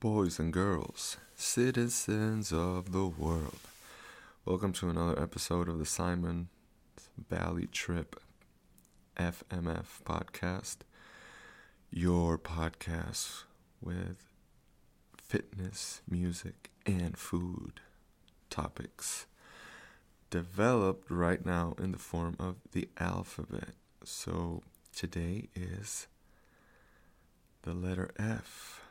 boys and girls, citizens of the world. Welcome to another episode of the Simon Valley Trip FMF podcast, your podcast with fitness, music, and food topics developed right now in the form of the alphabet. So today is the letter F.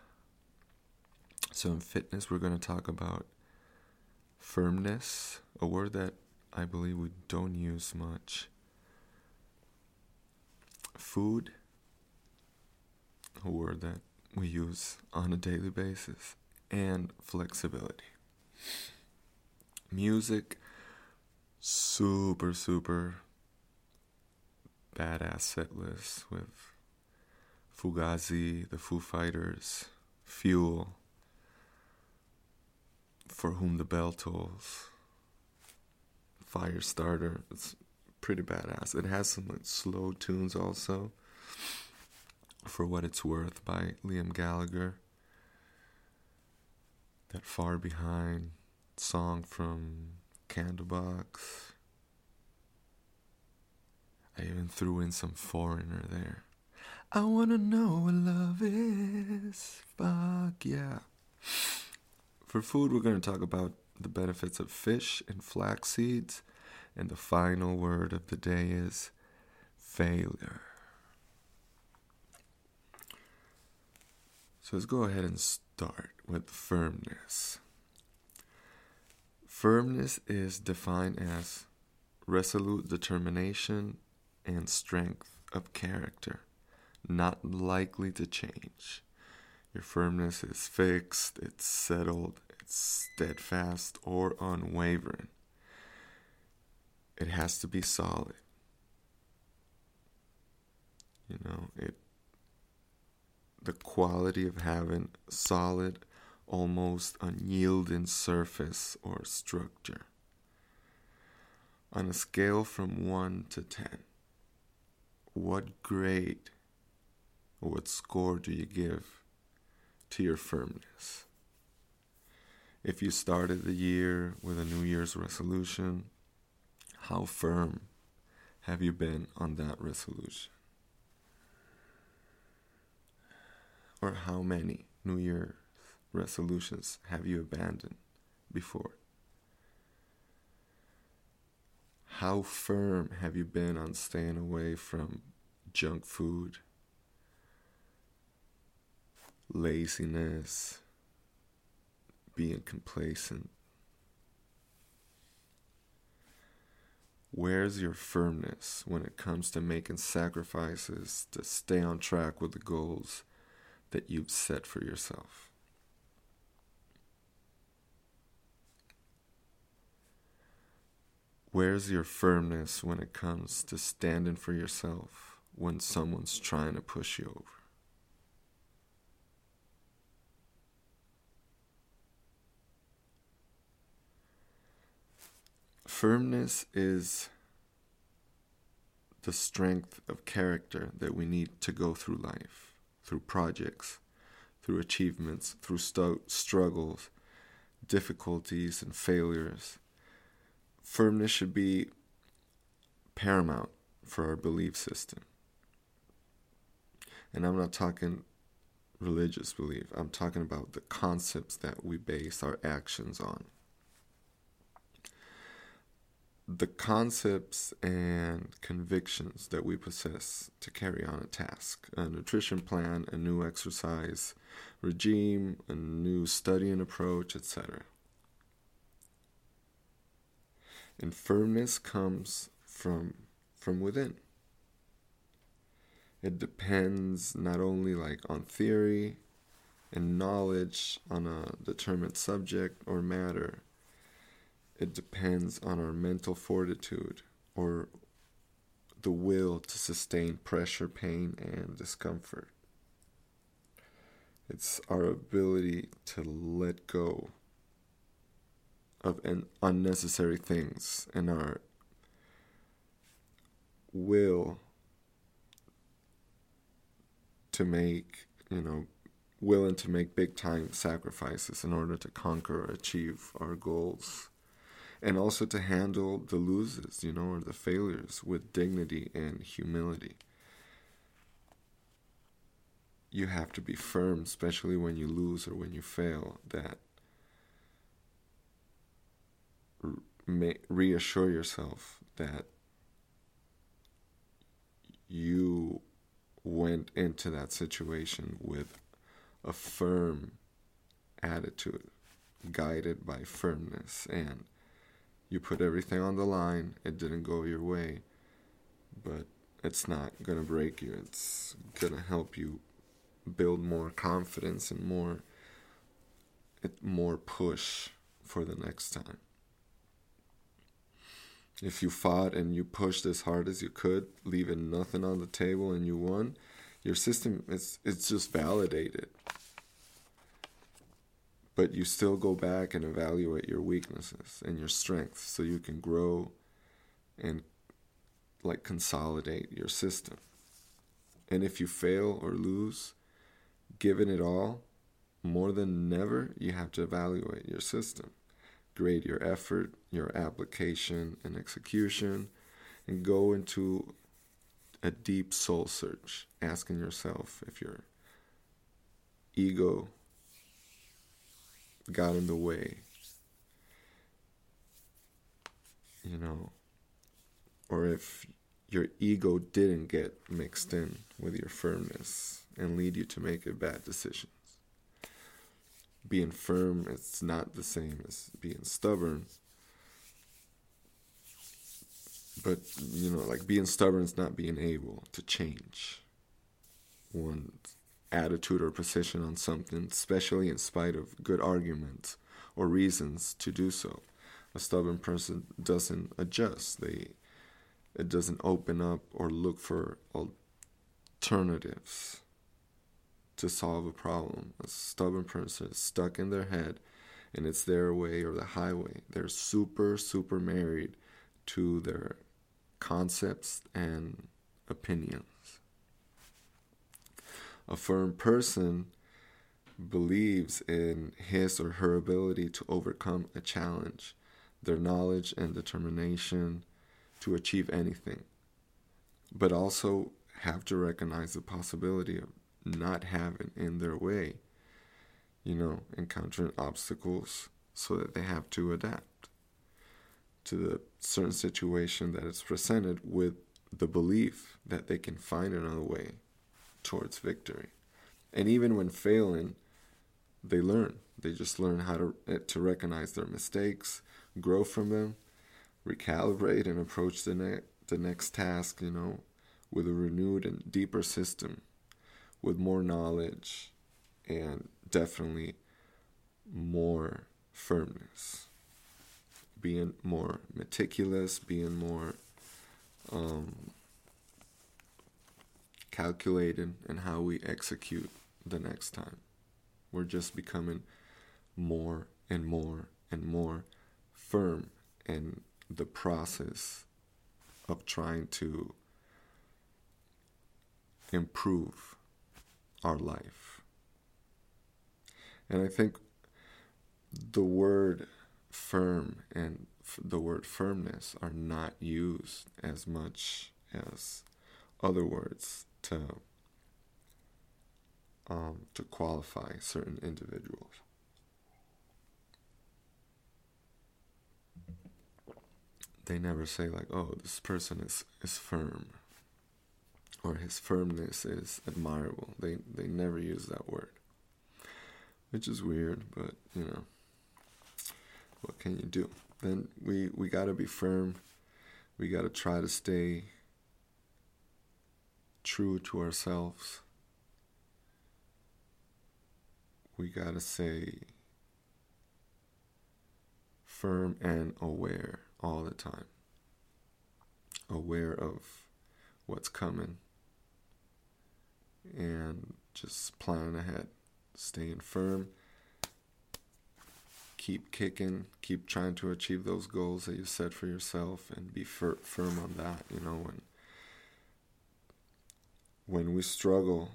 So, in fitness, we're going to talk about firmness, a word that I believe we don't use much. Food, a word that we use on a daily basis, and flexibility. Music, super, super badass set list with Fugazi, the Foo Fighters, Fuel, For Whom the Bell Tolls, Firestarter. It's pretty badass. It has some like slow tunes also. For What It's Worth by Liam Gallagher. That Far Behind song from Candlebox. I even threw in some foreigner there. I wanna know what love is. Fuck yeah. For food, we're gonna talk about the benefits of fish and flax seeds. And the final word of the day is failure. So let's go ahead and start with firmness. Firmness is defined as resolute determination and strength of character, not likely to change. Your firmness is fixed, it's settled, it's steadfast or unwavering. It has to be solid. You know, it the quality of having solid, almost unyielding surface or structure. On a scale from 1 to 10, what grade or what score do you give to your firmness? If you started the year with a New Year's resolution, how firm have you been on that resolution? Or how many New Year's resolutions have you abandoned before? How firm have you been on staying away from junk food, laziness, being complacent? Where's your firmness when it comes to making sacrifices to stay on track with the goals that you've set for yourself? Where's your firmness when it comes to standing for yourself when someone's trying to push you over? Firmness is the strength of character that we need to go through life, through projects, through achievements, through stu- struggles, difficulties, and failures. Firmness should be paramount for our belief system. And I'm not talking religious belief, I'm talking about the concepts that we base our actions on the concepts and convictions that we possess to carry on a task a nutrition plan, a new exercise regime, a new studying approach, etc. And firmness comes from from within. It depends not only like on theory and knowledge on a determined subject or matter, it depends on our mental fortitude or the will to sustain pressure, pain, and discomfort. It's our ability to let go of unnecessary things and our will to make, you know, willing to make big time sacrifices in order to conquer or achieve our goals. And also to handle the loses, you know, or the failures with dignity and humility. You have to be firm, especially when you lose or when you fail, that re- reassure yourself that you went into that situation with a firm attitude, guided by firmness, and you put everything on the line. It didn't go your way, but it's not to break you. It's to help you build more confidence and more more push for the next time. If you fought and you pushed as hard as you could, leaving nothing on the table and you won, your system is it's just validated. But you still go back and evaluate your weaknesses and your strengths so you can grow and like consolidate your system. And if you fail or lose, given it all, more than never, you have to evaluate your system grade your effort, your application, and execution, and go into a deep soul search, asking yourself if your ego got in the way, you know, or if your ego didn't get mixed in with your firmness and lead you to make a bad decision. Being firm it's not the same as being stubborn. But you know like being stubborn is not being able to change one's attitude or position on something especially in spite of good arguments or reasons to do so a stubborn person doesn't adjust they it doesn't open up or look for alternatives to solve a problem. A stubborn person is stuck in their head and it's their way or the highway. They're super, super married to their concepts and opinions. A firm person believes in his or her ability to overcome a challenge, their knowledge and determination to achieve anything, but also have to recognize the possibility of not having in their way, you know, encountering obstacles so that they have to adapt to the certain situation that is presented with the belief that they can find another way towards victory. And even when failing, they learn. They just learn how to eh, to recognize their mistakes, grow from them, recalibrate, and approach the ne- the next task. You know, with a renewed and deeper system with more knowledge and definitely more firmness. Being more meticulous, being more um, calculated in how we execute the next time. We're just becoming more and more and more firm in the process of trying to improve our life. And I think the word firm and f- the word firmness are not used as much as other words to um, to qualify certain individuals. They never say like, "Oh, this person is is firm." or his firmness is admirable. They they never use that word, which is weird, but you know, what can you do? Then we we got to be firm. We got to try to stay true to ourselves. We got to say firm and aware all the time. Aware of what's coming and just planning ahead, staying firm, keep kicking, keep trying to achieve those goals that you set for yourself, and be fir- firm on that. You know, when when we struggle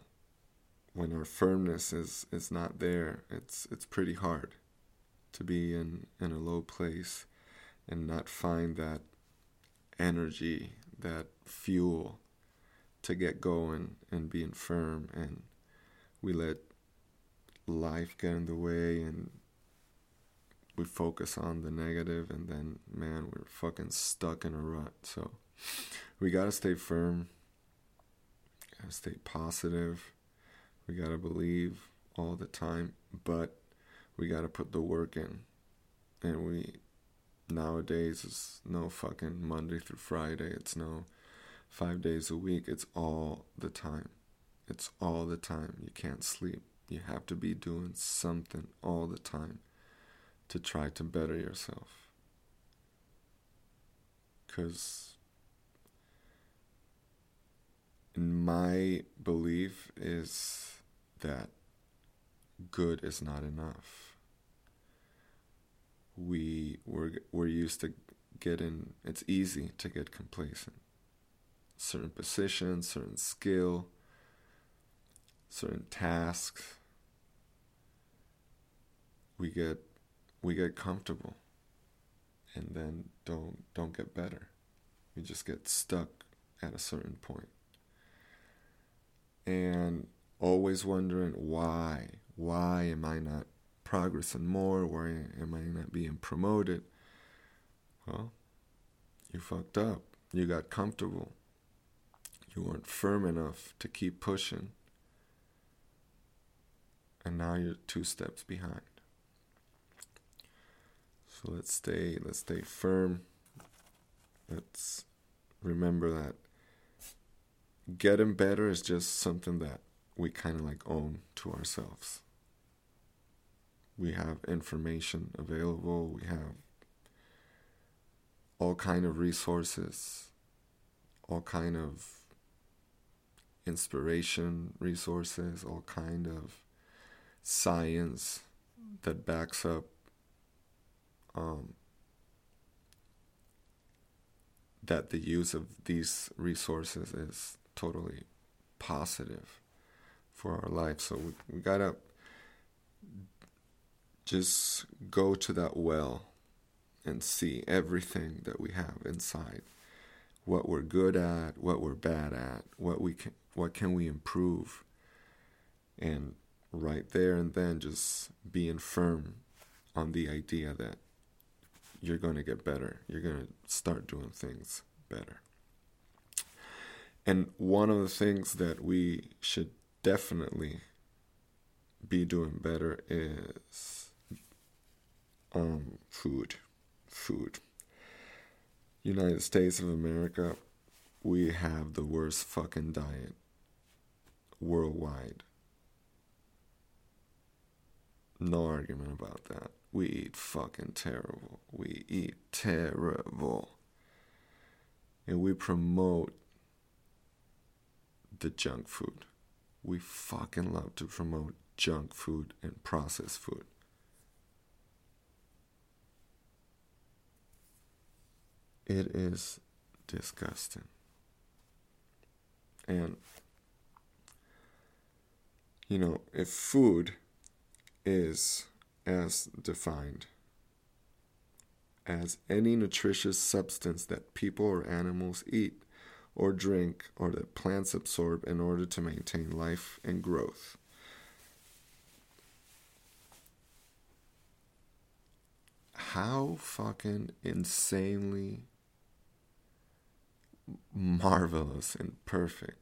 when our firmness is is not there, it's it's pretty hard to be in in a low place and not find that energy, that fuel to get going and being firm. And we let life get in the way and we focus on the negative and then man we're fucking stuck in a rut. So we got to stay firm gotta stay positive. We got to believe all the time but we got to put the work in. And we nowadays it's no fucking monday through friday. It's no five days a week. It's all the time. It's all the time. You can't sleep. You have to be doing something all the time to try to better yourself. Because my belief is that good is not enough. We we're, we're used to getting it's easy to get complacent. Certain positions, certain skill, certain tasks. We get we get comfortable and then don't don't get better. We just get stuck at a certain point. And always wondering why, why am I not progressing more? Why am I not being promoted? Well, you fucked up. You got comfortable. You weren't firm enough to keep pushing. And now you're two steps behind. So let's stay let's stay firm. Let's remember that getting better is just something that we kind of like own to ourselves. We have information available, we have all kind of resources, all kind of inspiration resources, all kind of science that backs up um, that the use of these resources is totally positive for our life. So we, we gotta just go to that well and see everything that we have inside what we're good at what we're bad at what we can what can we improve and right there and then just being firm on the idea that you're going to get better. You're going to start doing things better. And one of the things that we should definitely be doing better is um, food. Food. United States of America, we have the worst fucking diet worldwide. No argument about that. We eat fucking terrible. We eat terrible. And we promote the junk food. We fucking love to promote junk food and processed food. It is disgusting. And, you know, if food is as defined as any nutritious substance that people or animals eat or drink or that plants absorb in order to maintain life and growth. How fucking insanely marvelous and perfect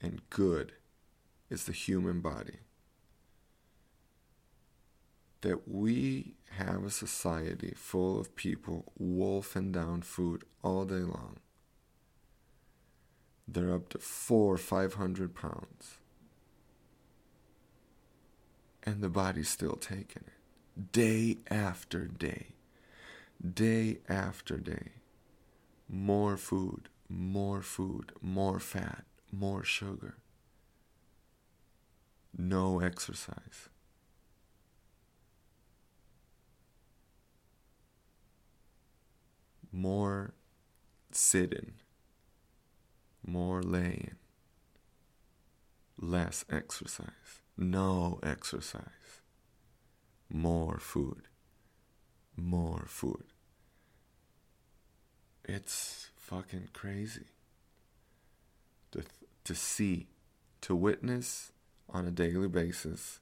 and good is the human body that we have a society full of people wolfing down food all day long. They're up to four five hundred pounds. And the body's still taking it. Day after day. Day after day. More food, more food, more fat, more sugar. No exercise. more sitting, more laying, less exercise, no exercise, more food, more food. It's fucking crazy to, to see, to witness on a daily basis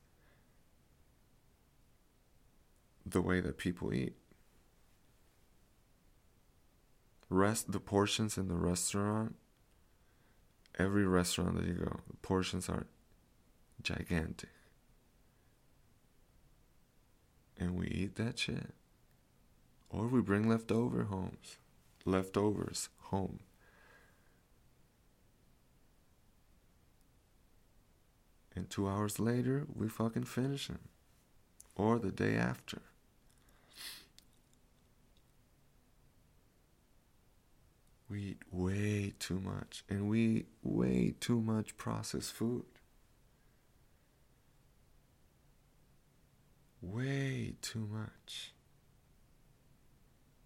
the way that people eat. Rest the portions in the restaurant, every restaurant that you go, the portions are gigantic. And we eat that shit. Or we bring leftover homes, leftovers home. And two hours later, we fucking finish them. Or the day after. We eat way too much. And we eat way too much processed food. Way too much.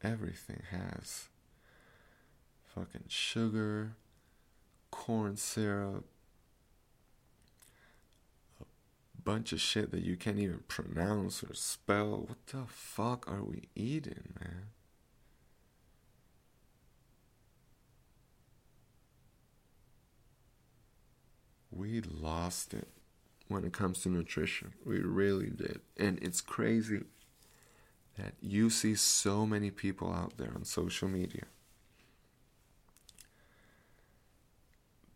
Everything has fucking sugar, corn syrup, a bunch of shit that you can't even pronounce or spell. What the fuck are we eating, man? We lost it when it comes to nutrition. We really did. And it's crazy that you see so many people out there on social media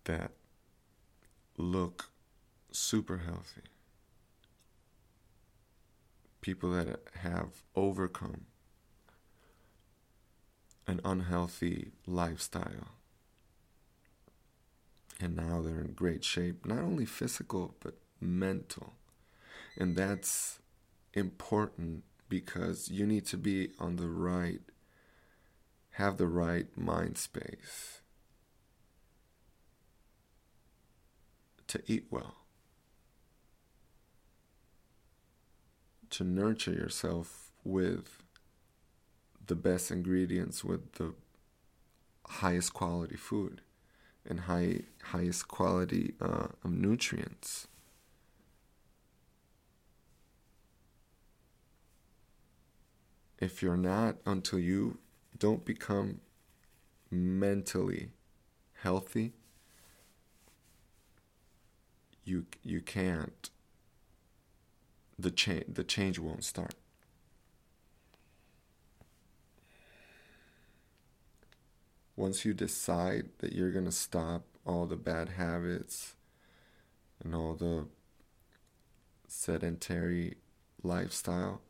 that look super healthy people that have overcome an unhealthy lifestyle. And now they're in great shape, not only physical, but mental. And that's important because you need to be on the right, have the right mind space to eat well. to nurture yourself with the best ingredients, with the highest quality food and high highest quality uh, of nutrients. If you're not, until you don't become mentally healthy, you you can't the change the change won't start. Once you decide that you're going to stop all the bad habits and all the sedentary lifestyle,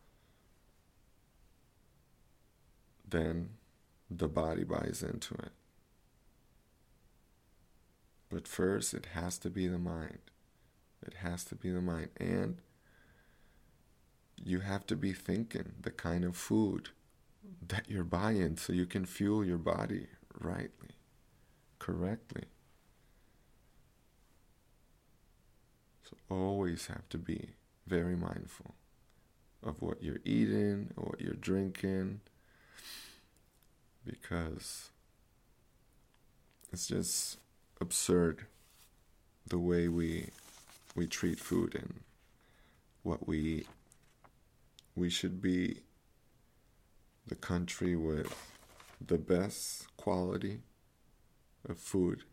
then the body buys into it. But first, it has to be the mind. It has to be the mind. And you have to be thinking the kind of food that you're buying so you can fuel your body rightly, correctly. So always have to be very mindful of what you're eating what you're drinking because it's just absurd the way we we treat food and what we eat we should be the country with the best quality of food,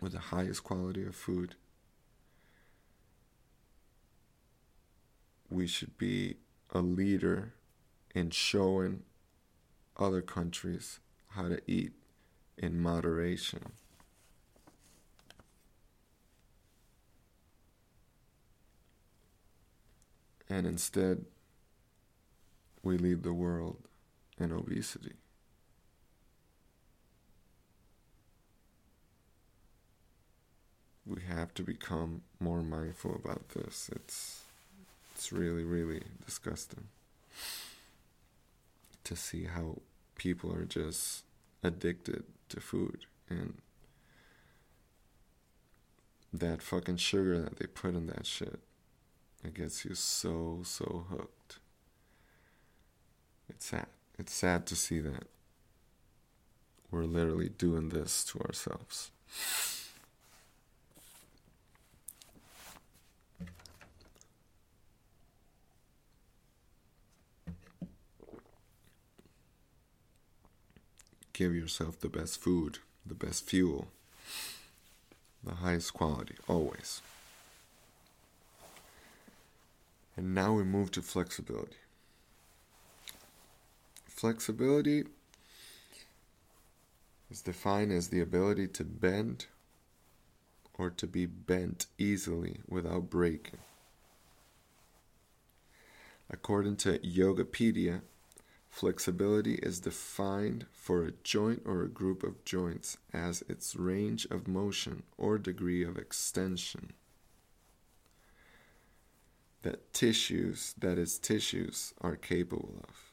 with the highest quality of food. We should be a leader in showing other countries how to eat in moderation. And instead, we lead the world in obesity. We have to become more mindful about this. It's it's really really disgusting to see how people are just addicted to food and that fucking sugar that they put in that shit it gets you so, so hooked. It's sad. It's sad to see that we're literally doing this to ourselves. Give yourself the best food, the best fuel, the highest quality, always. And now we move to flexibility. Flexibility is defined as the ability to bend or to be bent easily without breaking. According to Yogapedia, flexibility is defined for a joint or a group of joints as its range of motion or degree of extension. That tissues, that is, tissues, are capable of.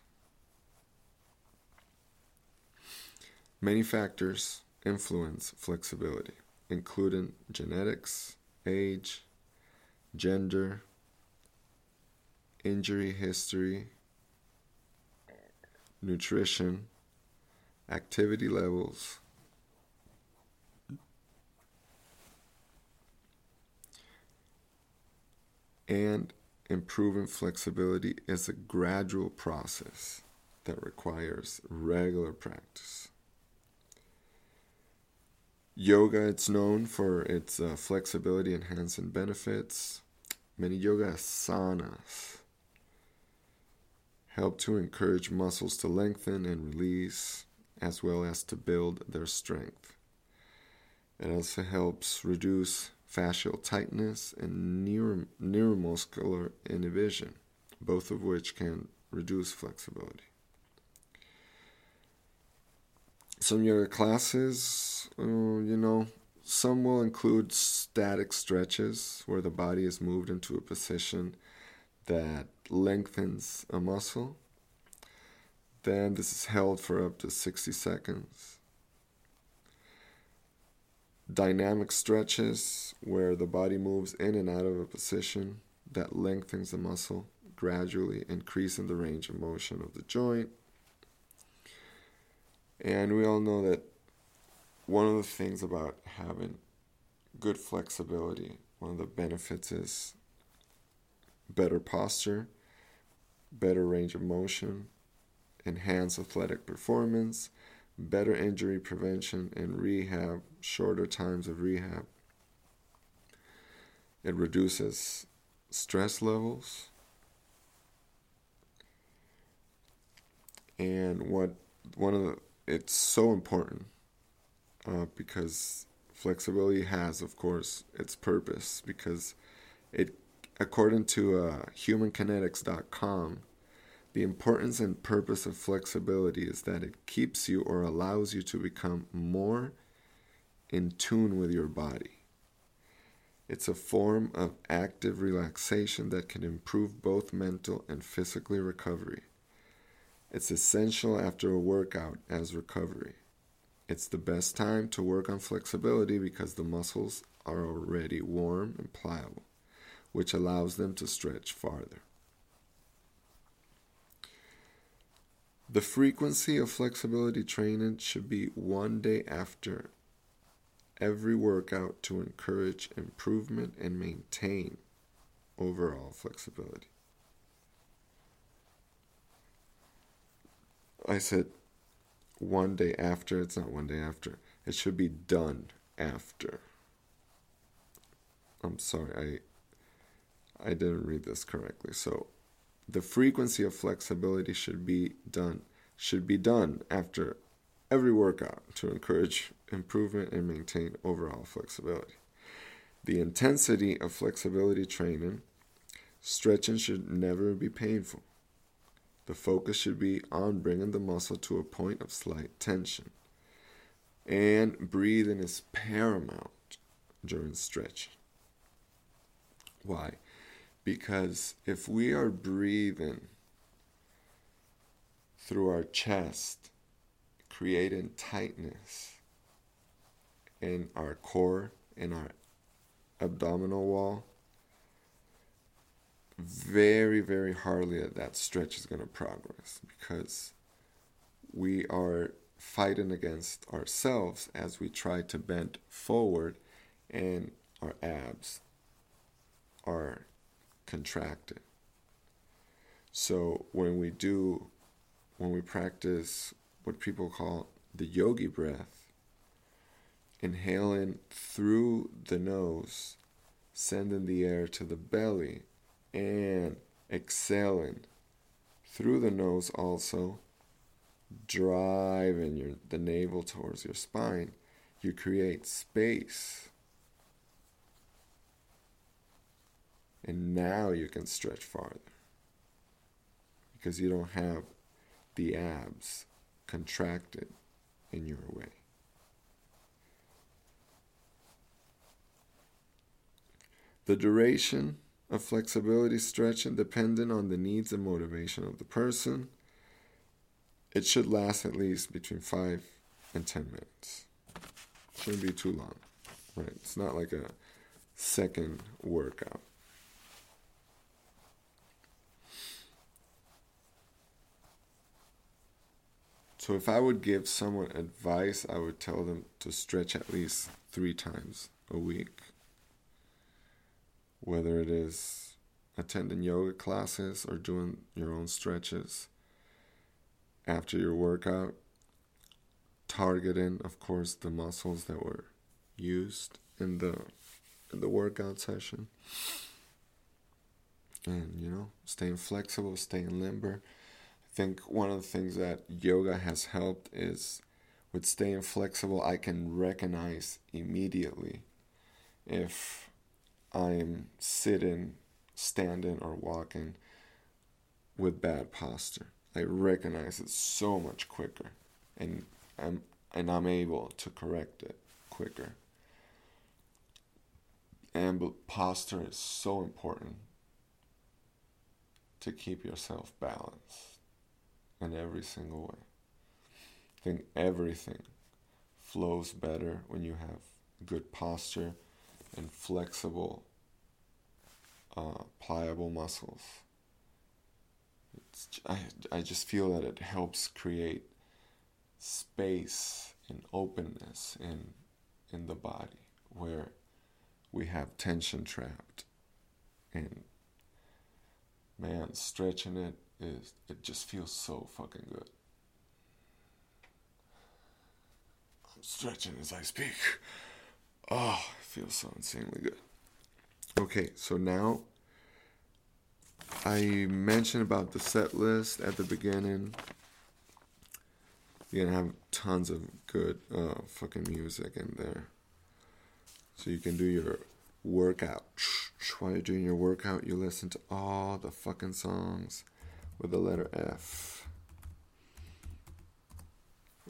Many factors influence flexibility, including genetics, age, gender, injury history, nutrition, activity levels, and improving flexibility is a gradual process that requires regular practice. Yoga, it's known for its uh, flexibility enhancing benefits. Many yoga asanas help to encourage muscles to lengthen and release, as well as to build their strength. It also helps reduce fascial tightness and neuromuscular inhibition, both of which can reduce flexibility. Some yoga classes, uh, you know, some will include static stretches where the body is moved into a position that lengthens a muscle. Then this is held for up to 60 seconds. Dynamic stretches where the body moves in and out of a position that lengthens the muscle, gradually increasing the range of motion of the joint and we all know that one of the things about having good flexibility, one of the benefits is better posture, better range of motion, enhanced athletic performance, better injury prevention and rehab, shorter times of rehab. It reduces stress levels. And what one of the it's so important uh, because flexibility has, of course, its purpose because it, according to uh, humankinetics.com, the importance and purpose of flexibility is that it keeps you or allows you to become more in tune with your body. It's a form of active relaxation that can improve both mental and physical recovery. It's essential after a workout as recovery. It's the best time to work on flexibility because the muscles are already warm and pliable, which allows them to stretch farther. The frequency of flexibility training should be one day after every workout to encourage improvement and maintain overall flexibility. I said one day after. It's not one day after. It should be done after. I'm sorry, I I didn't read this correctly. So the frequency of flexibility should be done should be done after every workout to encourage improvement and maintain overall flexibility. The intensity of flexibility training, stretching should never be painful. The focus should be on bringing the muscle to a point of slight tension. And breathing is paramount during stretching. Why? Because if we are breathing through our chest, creating tightness in our core, in our abdominal wall, very, very hardly that that stretch is going to progress because we are fighting against ourselves as we try to bend forward and our abs are contracted. So when we do, when we practice what people call the yogi breath, inhaling through the nose, sending the air to the belly, and exhaling through the nose also, driving your, the navel towards your spine, you create space. And now you can stretch farther because you don't have the abs contracted in your way. The duration of flexibility stretch, and dependent on the needs and motivation of the person. It should last at least between 5 and 10 minutes. Shouldn't be too long. Right? It's not like a second workout. So if I would give someone advice, I would tell them to stretch at least three times a week. Whether it is attending yoga classes or doing your own stretches after your workout, targeting, of course, the muscles that were used in the in the workout session. And you know, staying flexible, staying limber I think one of the things that yoga has helped is with staying flexible, I can recognize immediately if I'm sitting, standing, or walking with bad posture. I recognize it so much quicker, and I'm and I'm able to correct it quicker. And posture is so important to keep yourself balanced in every single way. I think everything flows better when you have good posture and flexible, uh, pliable muscles. It's, I, I just feel that it helps create space and openness in, in the body where we have tension trapped. And man, stretching it is it just feels so fucking good. I'm stretching as I speak. Oh, feels so insanely good. Okay, so now I mentioned about the set list at the beginning. You're gonna have tons of good uh, fucking music in there. So you can do your workout. While you're doing your workout, you listen to all the fucking songs with the letter F.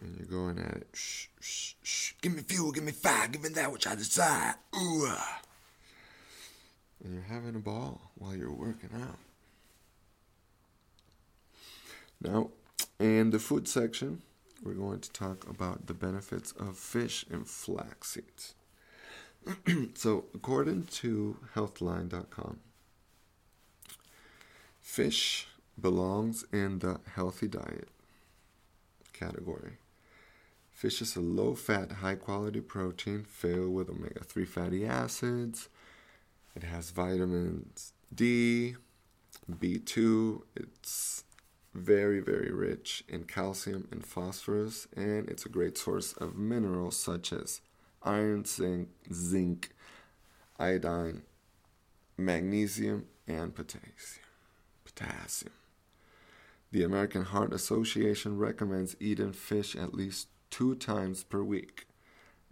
And you're going at it. Shh, shh, shh. Give me fuel, give me fire, give me that which I desire. Ooh. And you're having a ball while you're working out. Now, in the food section, we're going to talk about the benefits of fish and flax seeds. so, according to healthline.com, fish belongs in the healthy diet category. Fish is a low fat, high quality protein filled with omega 3 fatty acids. It has vitamins D, B2. It's very, very rich in calcium and phosphorus, and it's a great source of minerals such as iron, zinc, zinc iodine, magnesium, and potassium. Potassium. The American Heart Association recommends eating fish at least two times per week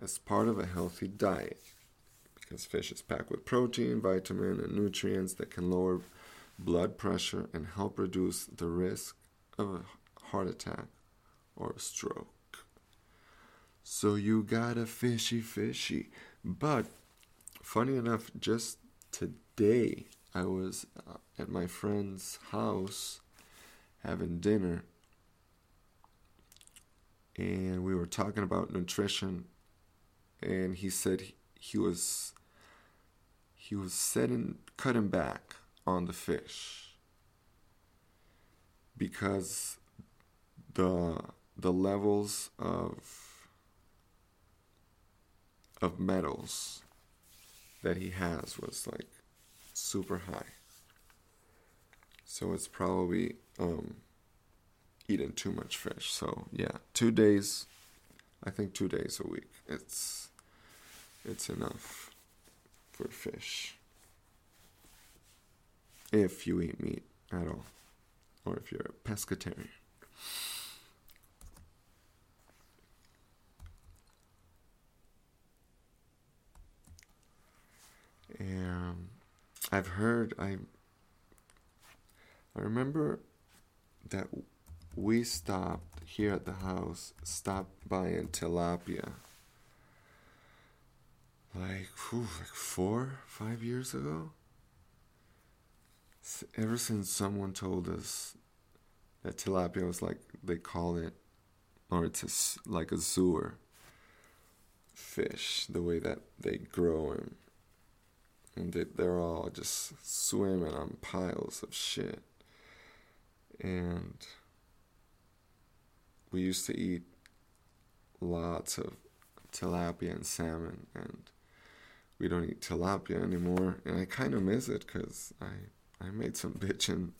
as part of a healthy diet because fish is packed with protein, vitamin, and nutrients that can lower blood pressure and help reduce the risk of a heart attack or a stroke. So you got a fishy fishy. But funny enough, just today I was uh, at my friend's house having dinner and we were talking about nutrition and he said he was he was setting cutting back on the fish because the the levels of of metals that he has was like super high. So it's probably um, eating too much fish. So yeah, two days I think two days a week. It's it's enough for fish. If you eat meat at all, or if you're a pescatarian. And I've heard I I remember that we stopped here at the house, stopped buying tilapia like, whew, like four, five years ago. Ever since someone told us that tilapia was like they call it, or it's a, like a sewer fish, the way that they grow them, and they, they're all just swimming on piles of shit, and we used to eat lots of tilapia and salmon and we don't eat tilapia anymore. And i kind of miss it because i i made some bitchin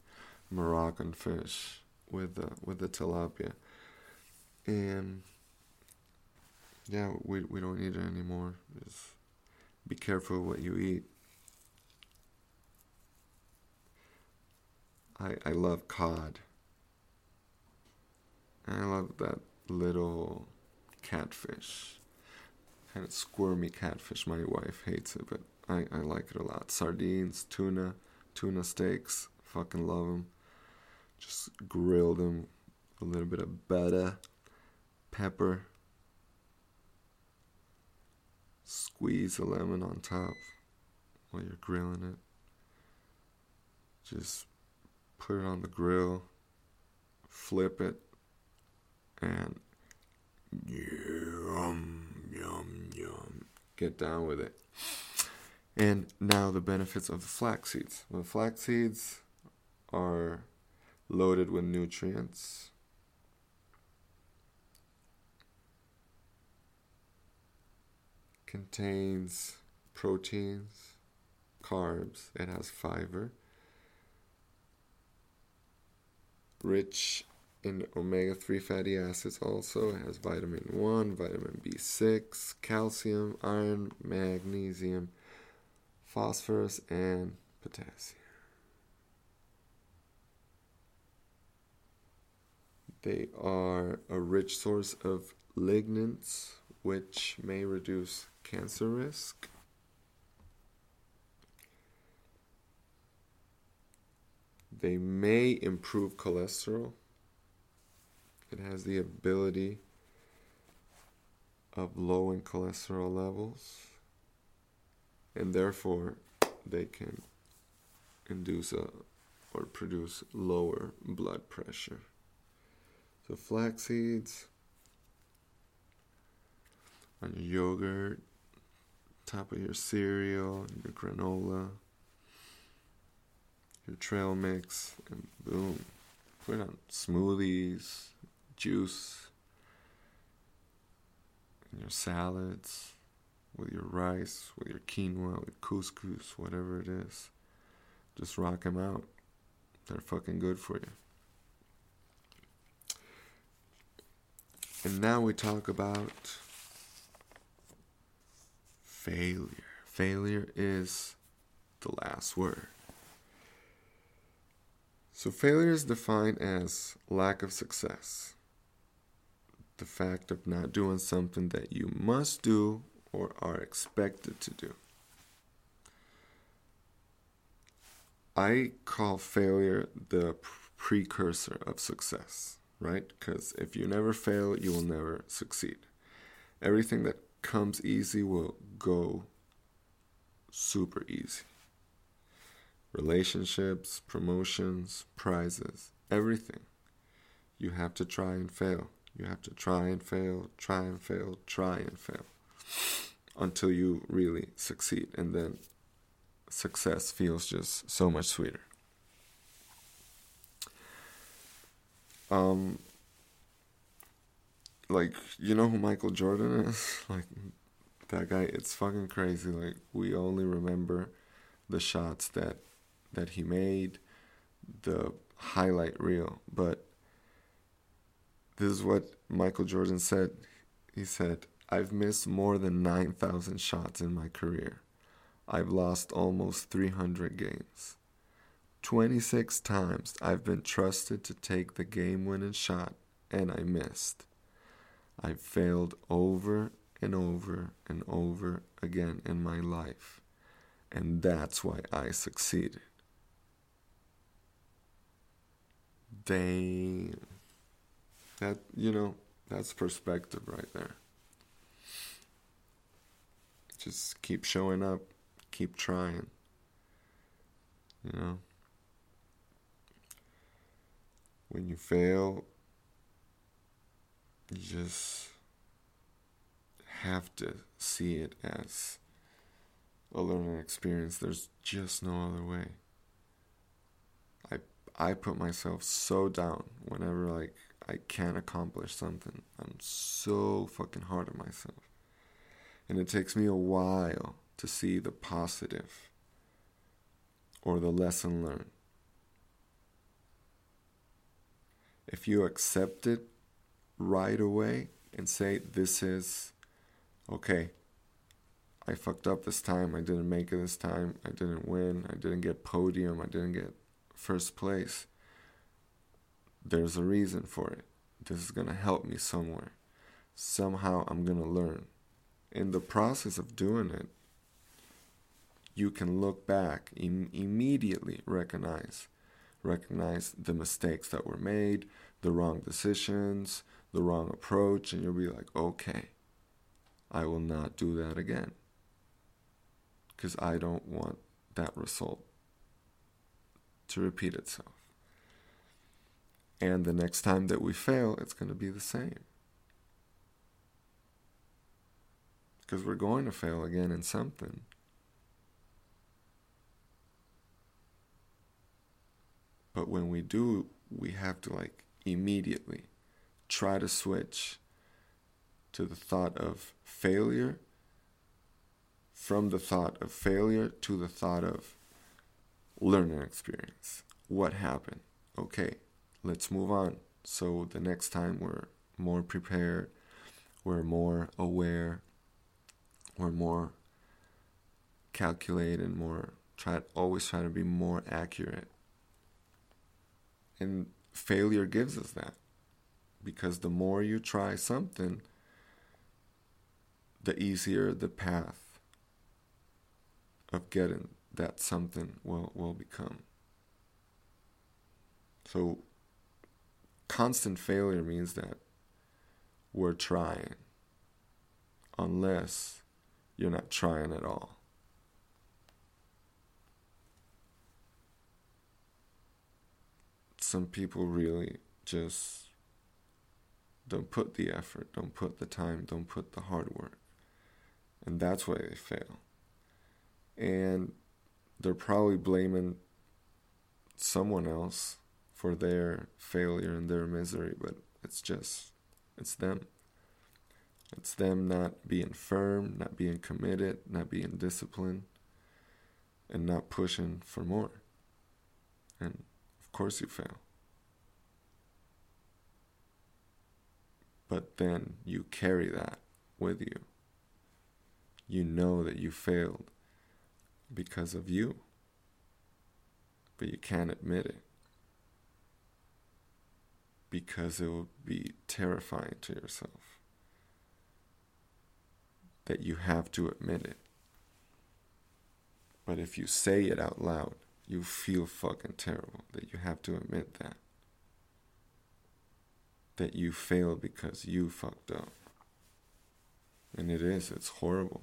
moroccan fish with the with the tilapia. And yeah we, we don't eat it anymore. Just be careful what you eat. I i love cod I love that little catfish. Kind of squirmy catfish. My wife hates it, but I, I like it a lot. Sardines, tuna, tuna steaks. Fucking love them. Just grill them. A little bit of butter, pepper. Squeeze a lemon on top while you're grilling it. Just put it on the grill, flip it, and yum yum yum. Get down with it. And now the benefits of the flax seeds. Well flax seeds are loaded with nutrients. Contains proteins carbs. It has fiber. Rich in omega 3 fatty acids also. It has vitamin 1, vitamin B6, calcium, iron, magnesium, phosphorus, and potassium. They are a rich source of lignans, which may reduce cancer risk. They may improve cholesterol it has the ability of lowering cholesterol levels, and therefore they can induce a or produce lower blood pressure. So flax seeds on your yogurt, top of your cereal, your granola, your trail mix, and boom, put it on smoothies, juice in your salads, with your rice, with your quinoa, with couscous, whatever it is. Just rock them out. They're fucking good for you. And now we talk about failure. Failure is the last word. So, failure is defined as lack of success the fact of not doing something that you must do or are expected to do. I call failure the precursor of success, right? Because if you never fail, you will never succeed. Everything that comes easy will go super easy. Relationships, promotions, prizes, everything. You have to try and fail. You have to try and fail, try and fail, try and fail until you really succeed. And then success feels just so much sweeter. Um, like, you know who Michael Jordan is? Like, that guy, it's fucking crazy. Like, we only remember the shots that that he made, the highlight reel, but this is what Michael Jordan said. He said, I've missed more than 9,000 shots in my career. I've lost almost 300 games. 26 times I've been trusted to take the game winning shot and I missed. I've failed over and over and over again in my life, and that's why I succeeded. Damn. That, you know, that's perspective right there. Just keep showing up, keep trying. You know? When you fail, you just have to see it as a learning experience. There's just no other way. I I put myself so down whenever like I can't accomplish something. I'm so fucking hard on myself. And it takes me a while to see the positive or the lesson learned. If you accept it right away and say, This is okay, I fucked up this time, I didn't make it this time, I didn't win, I didn't get podium, I didn't get first place there's a reason for it. This is going to help me somewhere. Somehow I'm going to learn. In the process of doing it, you can look back and immediately recognize recognize the mistakes that were made, the wrong decisions, the wrong approach, and you'll be like, okay, I will not do that again. Because I don't want that result to repeat itself. And the next time that we fail, it's going to be the same. Because we're going to fail again in something. But when we do, we have to like immediately try to switch to the thought of failure from the thought of failure to the thought of learning experience. What happened? Okay, let's move on. So the next time we're more prepared, we're more aware, we're more calculated, more try always try to be more accurate. And failure gives us that. Because the more you try something, the easier the path of getting that something will, will become. So constant failure means that we're trying, unless you're not trying at all. Some people really just don't put the effort, don't put the time, don't put the hard work. And that's why they fail. And they're probably blaming someone else for their failure and their misery, but it's just, it's them. It's them not being firm, not being committed, not being disciplined, and not pushing for more. And of course, you fail. But then you carry that with you. You know that you failed because of you, but you can't admit it because it will be terrifying to yourself that you have to admit it. But if you say it out loud, you feel fucking terrible that you have to admit that. That you failed because you fucked up. And it is, it's horrible.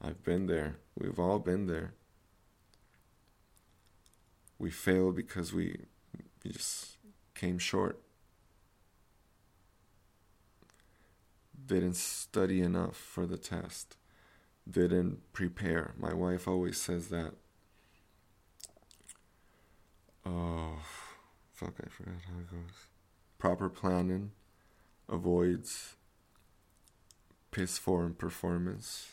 I've been there. We've all been there. We fail because we, we just came short. They Didn't study enough for the test. They Didn't prepare. My wife always says that. Oh, fuck, I forgot how it goes. Proper planning avoids piss poor performance.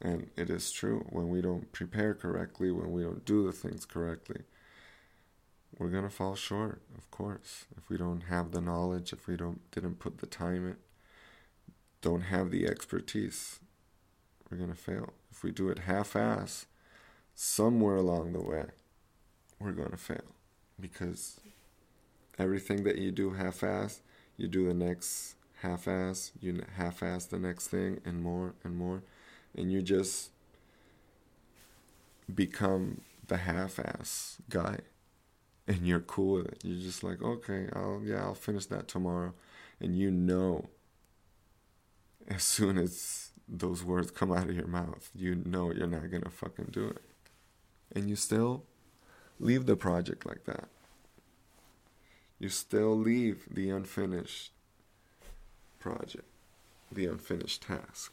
And it is true when we don't prepare correctly, when we don't do the things correctly, we're gonna fall short, of course, if we don't have the knowledge, if we don't didn't put the time in, don't have the expertise, we're going to fail. If we do it half ass, somewhere along the way, we're going to fail. Because everything that you do half ass, you do the next half ass, you half ass the next thing, and more and more. And you just become the half ass guy. And you're cool with it. You're just like, okay, I'll yeah, I'll finish that tomorrow. And you know as soon as those words come out of your mouth, you know you're not gonna fucking do it. And you still leave the project like that. You still leave the unfinished project, the unfinished task.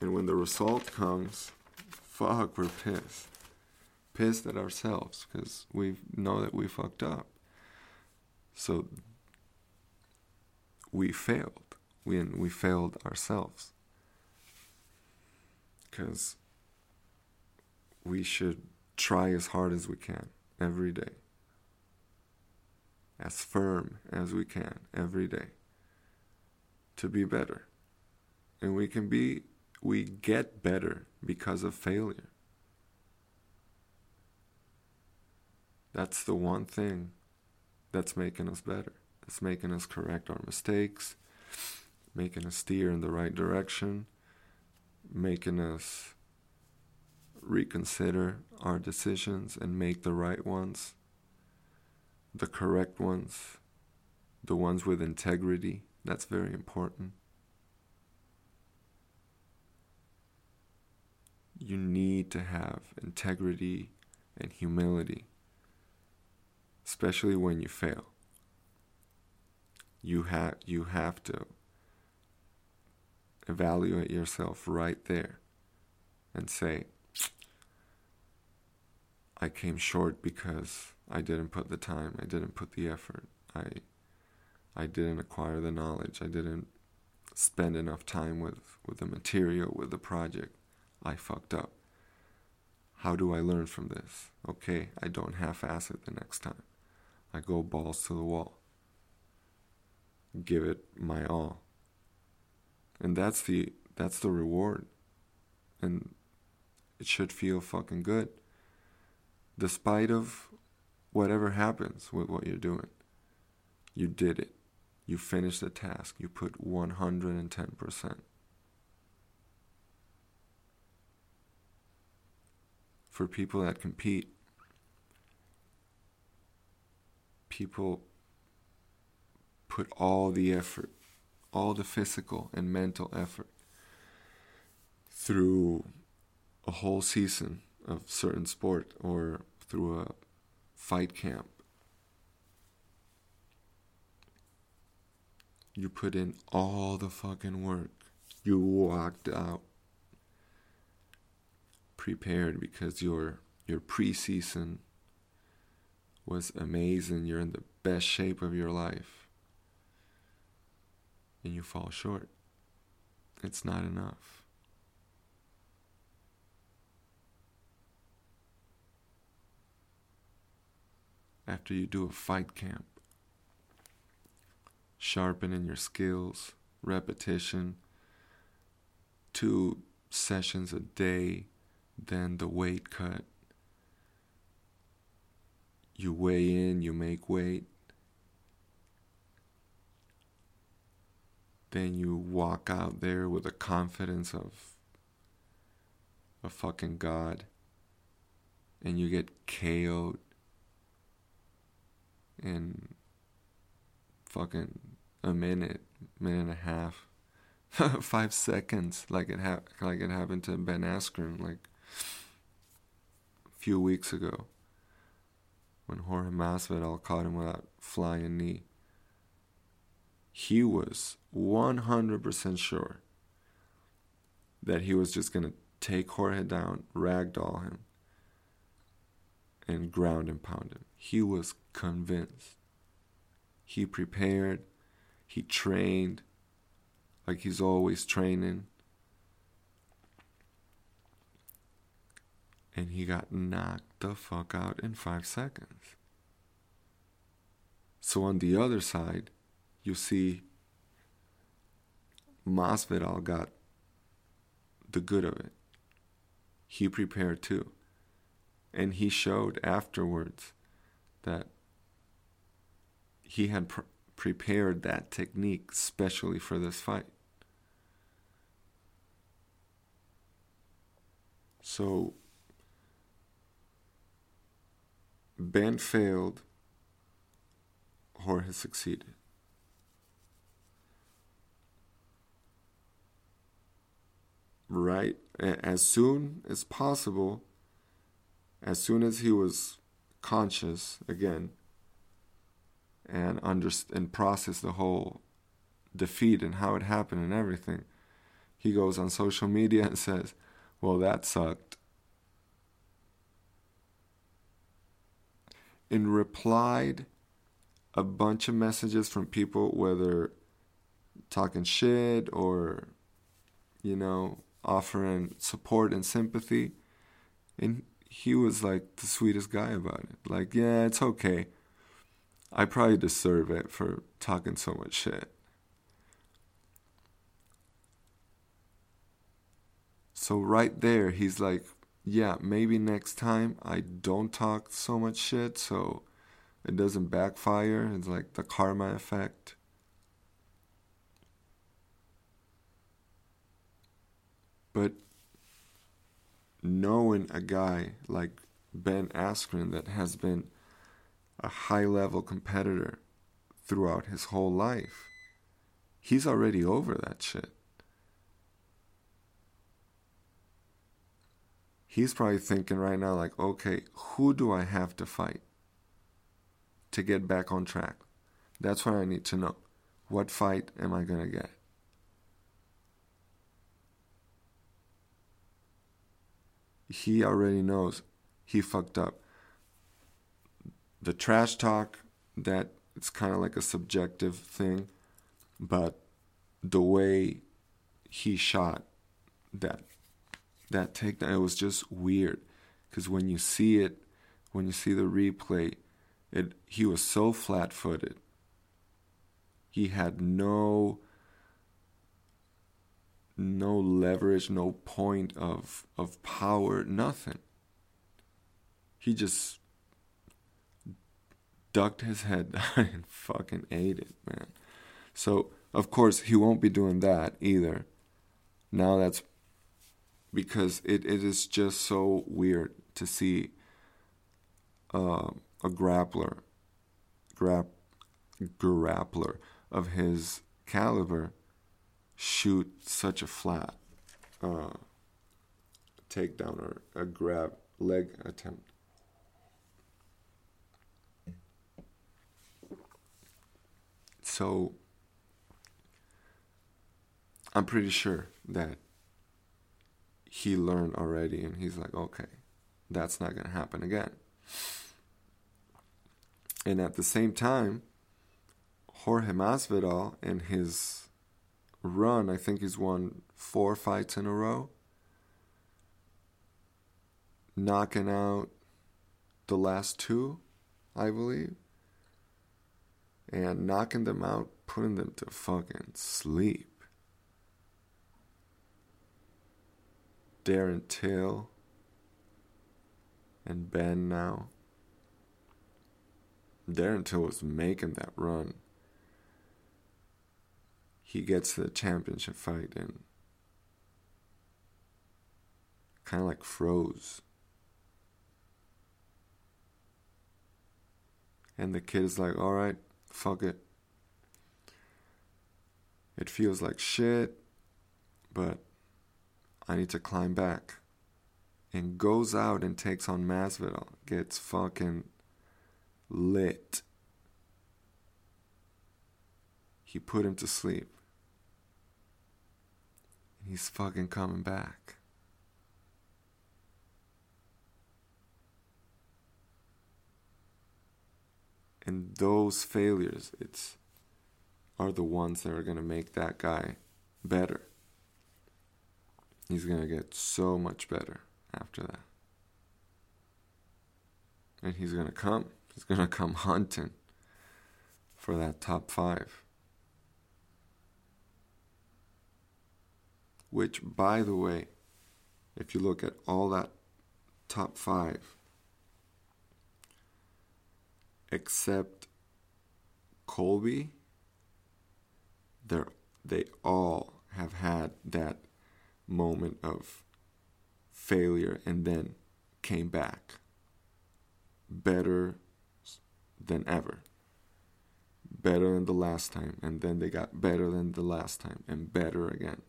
And when the result comes, fuck, we're pissed. Pissed at ourselves because we know that we fucked up. So we failed. We, we failed ourselves. Because we should try as hard as we can every day, as firm as we can every day to be better. And we can be, we get better because of failure. That's the one thing that's making us better. It's making us correct our mistakes, making us steer in the right direction, making us reconsider our decisions and make the right ones, the correct ones, the ones with integrity. That's very important. You need to have integrity and humility, especially when you fail you have you have to evaluate yourself right there and say I came short because I didn't put the time, I didn't put the effort. I I didn't acquire the knowledge. I didn't spend enough time with with the material, with the project. I fucked up. How do I learn from this? Okay, I don't half ass it the next time. I go balls to the wall give it my all. And that's the that's the reward. And it should feel fucking good. Despite of whatever happens with what you're doing. You did it. You finished the task. You put 110%. For people that compete, people put all the effort, all the physical and mental effort through a whole season of certain sport or through a fight camp. You put in all the fucking work. You walked out prepared because your your preseason was amazing. You're in the best shape of your life and you fall short. It's not enough. After you do a fight camp, sharpening your skills, repetition, two sessions a day, then the weight cut. You weigh in, you make weight, then you walk out there with the confidence of a fucking god and you get KO'd in fucking a minute, minute and a half, five seconds, like it ha- like it happened to Ben Askren like a few weeks ago when Jorge Masvidal caught him with that flying knee he was 100% sure that he was just going to take Jorge down, ragdoll him, and ground and pound him. He was convinced. He prepared, he trained like he's always training. And he got knocked the fuck out in five seconds. So on the other side, you see Masvidal got the good of it. He prepared too. And he showed afterwards that he had pr- prepared that technique specially for this fight. So Ben failed, Jorge succeeded. Right as soon as possible, as soon as he was conscious again and under and process the whole defeat and how it happened and everything, he goes on social media and says, "Well, that sucked." And replied a bunch of messages from people, whether talking shit or, you know, offering support and sympathy. And he was like the sweetest guy about it. Like, yeah, it's okay. I probably deserve it for talking so much shit. So, right there, he's like, yeah, maybe next time I don't talk so much shit so it doesn't backfire. It's like the karma effect. But knowing a guy like Ben Askren that has been a high level competitor throughout his whole life, he's already over that shit. He's probably thinking right now, like, okay, who do I have to fight to get back on track? That's what I need to know. What fight am I going to get? he already knows he fucked up. The trash talk, that it's kind of like a subjective thing, but the way he shot that that takedown, it was just weird. Because when you see it, when you see the replay, it he was so flat-footed. He had no no leverage, no point of of power, nothing. He just ducked his head and fucking ate it, man. So of course he won't be doing that either. Now that's because it, it is just so weird to see uh, a grappler, grap, grappler of his caliber shoot such a flat uh, takedown or a grab leg attempt. So I'm pretty sure that he learned already and he's like, okay, that's not going to happen again. And at the same time, Jorge Masvidal and his run, I think he's won four fights in a row, knocking out the last two, I believe, and knocking them out, putting them to fucking sleep. Darren Till and Ben now. Darren Till was making that run he gets the championship fight and kind of like froze. And the kid is like, all right, fuck it. It feels like shit, but I need to climb back. And goes out and takes on Masvidal. Gets fucking lit. He put him to sleep. And he's fucking coming back. And those failures, it's are the ones that are gonna make that guy better. He's going to get so much better after that. And he's going to come. He's going to come hunting for that top five. Which, by the way, if you look at all that top five, except Colby, they they all have had that moment of failure and then came back better than ever. Better than the last time, and then they got better than the last time, and better again.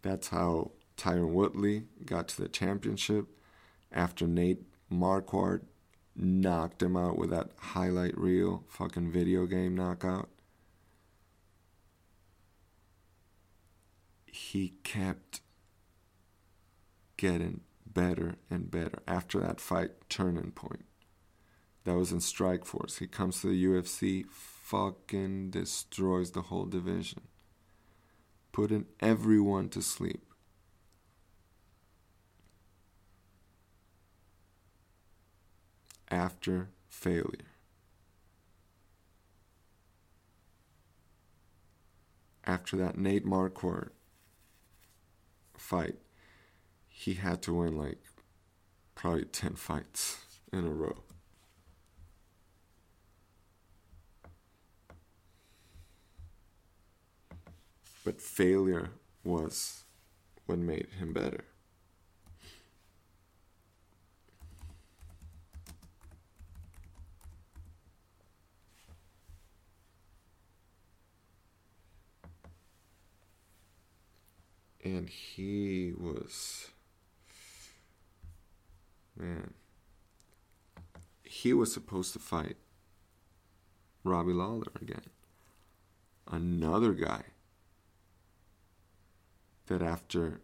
That's how Tyron Woodley got to the championship after Nate Marquardt knocked him out with that highlight reel fucking video game knockout. He kept getting better and better after that fight turning point. That was in Strikeforce. He comes to the UFC, fucking destroys the whole division, putting everyone to sleep. After failure. After that Nate Marquardt fight, he had to win like probably 10 fights in a row. But failure was what made him better. And he was Man. He was supposed to fight Robbie Lawler again. Another guy that after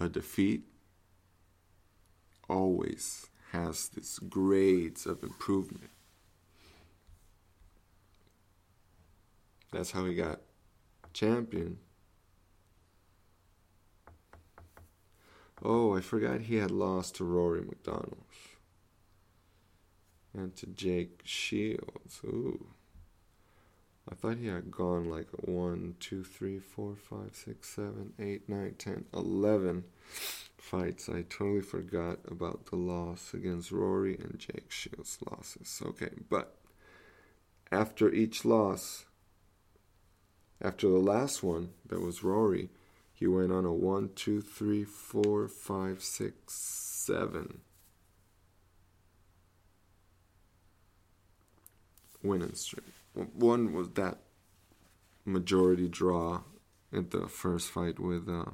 a defeat always has this grades of improvement. That's how he got champion Oh, I forgot he had lost to Rory MacDonald. And to Jake Shields. Ooh. I thought he had gone like 1, 2, 3, 4, 5, 6, 7, 8, 9, 10, 11 fights. I totally forgot about the loss against Rory and Jake Shields' losses. Okay, but after each loss, after the last one that was Rory, he went on a one, two, three, four, five, six, seven winning streak. One was that majority draw at the first fight with uh,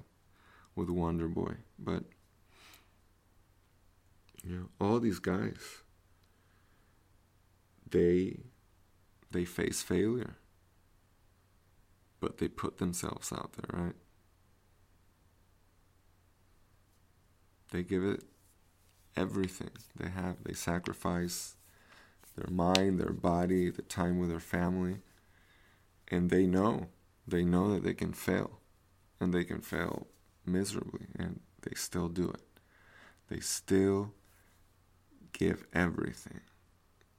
with Wonder Boy, but you know all these guys they they face failure, but they put themselves out there, right? They give it everything they have. They sacrifice their mind, their body, the time with their family. And they know, they know that they can fail. And they can fail miserably. And they still do it. They still give everything.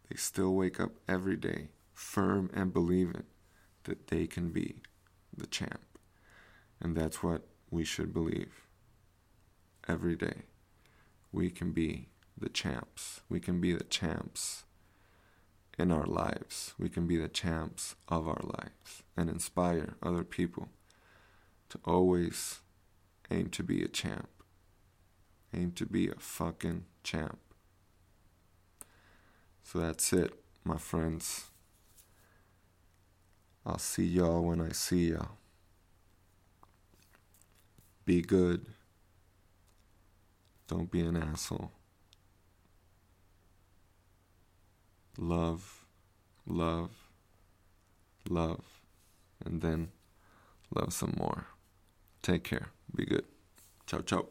They still wake up every day firm and believing that they can be the champ. And that's what we should believe every day. We can be the champs. We can be the champs in our lives. We can be the champs of our lives and inspire other people to always aim to be a champ. Aim to be a fucking champ. So that's it, my friends. I'll see y'all when I see y'all. Be good. Don't be an asshole. Love, love, love, and then love some more. Take care. Be good. Ciao, ciao.